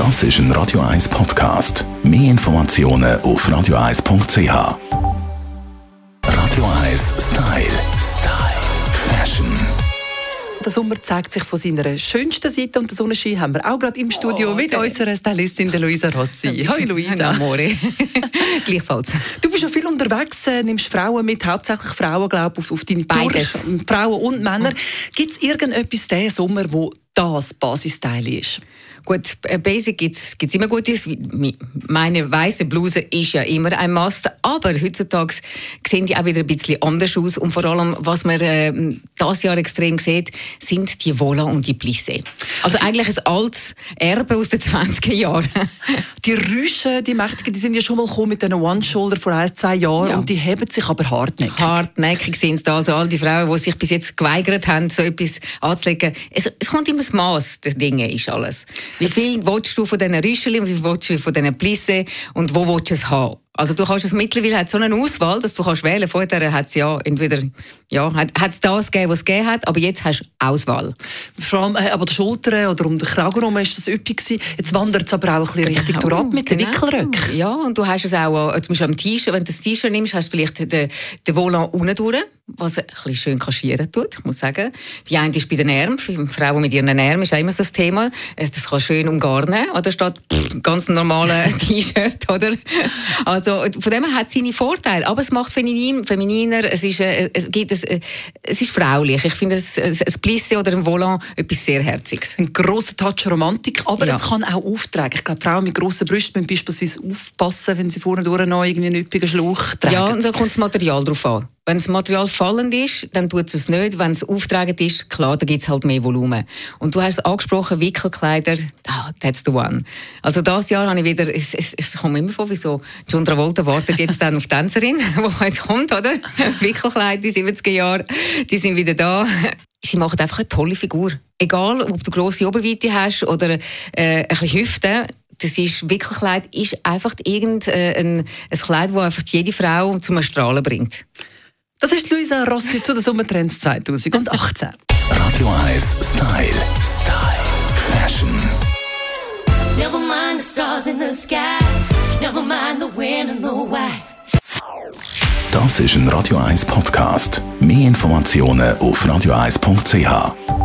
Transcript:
Das ist ein Radio 1 Podcast. Mehr Informationen auf radio1.ch. Radio 1 Style. Style. Fashion. Der Sommer zeigt sich von seiner schönsten Seite und den Sonnenschein haben wir auch gerade im Studio Oh, mit der- unserer Stylistin der Luisa Rossi. Hallo Luisa. Amore. Gleichfalls. Du bist ja viel unterwegs, äh, nimmst Frauen mit, hauptsächlich Frauen, glaube ich, auf, auf deine Beides. Tours. Frauen und Männer. Gibt es irgendetwas diesen Sommer, wo das Basisteil ist? Gut, äh, Basic gibt es immer Gutes. Meine weiße Bluse ist ja immer ein Must. Aber heutzutage sehen die auch wieder ein bisschen anders aus. Und vor allem, was man äh, das Jahr extrem sieht, sind die Vola und die Plissé. Also eigentlich ein altes Erbe aus den 20er Jahren. Die Rüschen, die Mächtigen, die sind ja schon mal gekommen mit diesen One-Shoulder vor ein, zwei Jahren Ja. und die heben sich aber hartnäckig. Hartnäckig sind es da. Also all die Frauen, die sich bis jetzt geweigert haben, so etwas anzulegen. Es, es kommt immer das Maß der Dinge, ist alles. Wie viel willst du von diesen Rüscheln, wie viel willst du von diesen Plisse und wo willst du es haben? Also du kannst es mittlerweile hat so eine Auswahl, dass du kannst wählen. Vorher hat es ja entweder ja hat es das gegeben, was es gegeben hat, aber jetzt hast du Auswahl. Vor allem äh, aber die Schultern oder um den Kragen herum ist das üppig gewesen. Jetzt wandert es aber auch ein bisschen richtig Genau, durch ab mit den genau. Wickelröcken. Ja, und du hast es auch, äh, zum Beispiel am T-Shirt, wenn du das T-Shirt nimmst, hast du vielleicht den, den Volant unten durch, was ein bisschen schön kaschieren tut, ich muss sagen. Die eine ist bei den Ärmeln, für Frauen mit ihren Ärmeln ist auch immer so das Thema. Es- Das kann schön umgarnen, oder pff, ganz normale T-Shirt, oder? Also, von dem her hat es seine Vorteile, aber es macht feminin, femininer, es ist, äh, es gibt, es, äh, es ist fraulich. Ich finde, es- es- ein Plissé oder ein Volant etwas sehr Herziges. Ein grosser Touch Romantik, aber Ja. es kann auch auftragen. Ich glaube, Frauen mit grossen Brüsten müssen beispielsweise aufpassen, wenn sie vorne durch noch irgendwie einen üppigen Schlauch tragen. Ja, und da kommt das Material drauf an. Wenn das Material fallend ist, dann tut es nicht. Wenn es auftragend ist, klar, dann gibt es halt mehr Volumen. Und du hast es angesprochen, Wickelkleider, ah, that's the one. Also das Jahr habe ich wieder, es, es, es kommt immer vor, wie so, John Travolta wartet jetzt dann auf die Tänzerin, die jetzt kommt, oder? Wickelkleider, die 70er Jahre, die sind wieder da. Sie machen einfach eine tolle Figur. Egal, ob du grosse Oberweite hast oder äh, ein bisschen Hüfte, das ist Wickelkleid ist einfach irgendein ein, ein Kleid, das einfach jede Frau zum Strahlen bringt. Das ist Luisa Rossi zu den Sommertrends 2018. Radio 1 Style. Style. Fashion. Never mind the stars in the sky. Never mind the wind and the why. Das ist ein Radio 1 Podcast. Mehr Informationen auf radio1.ch.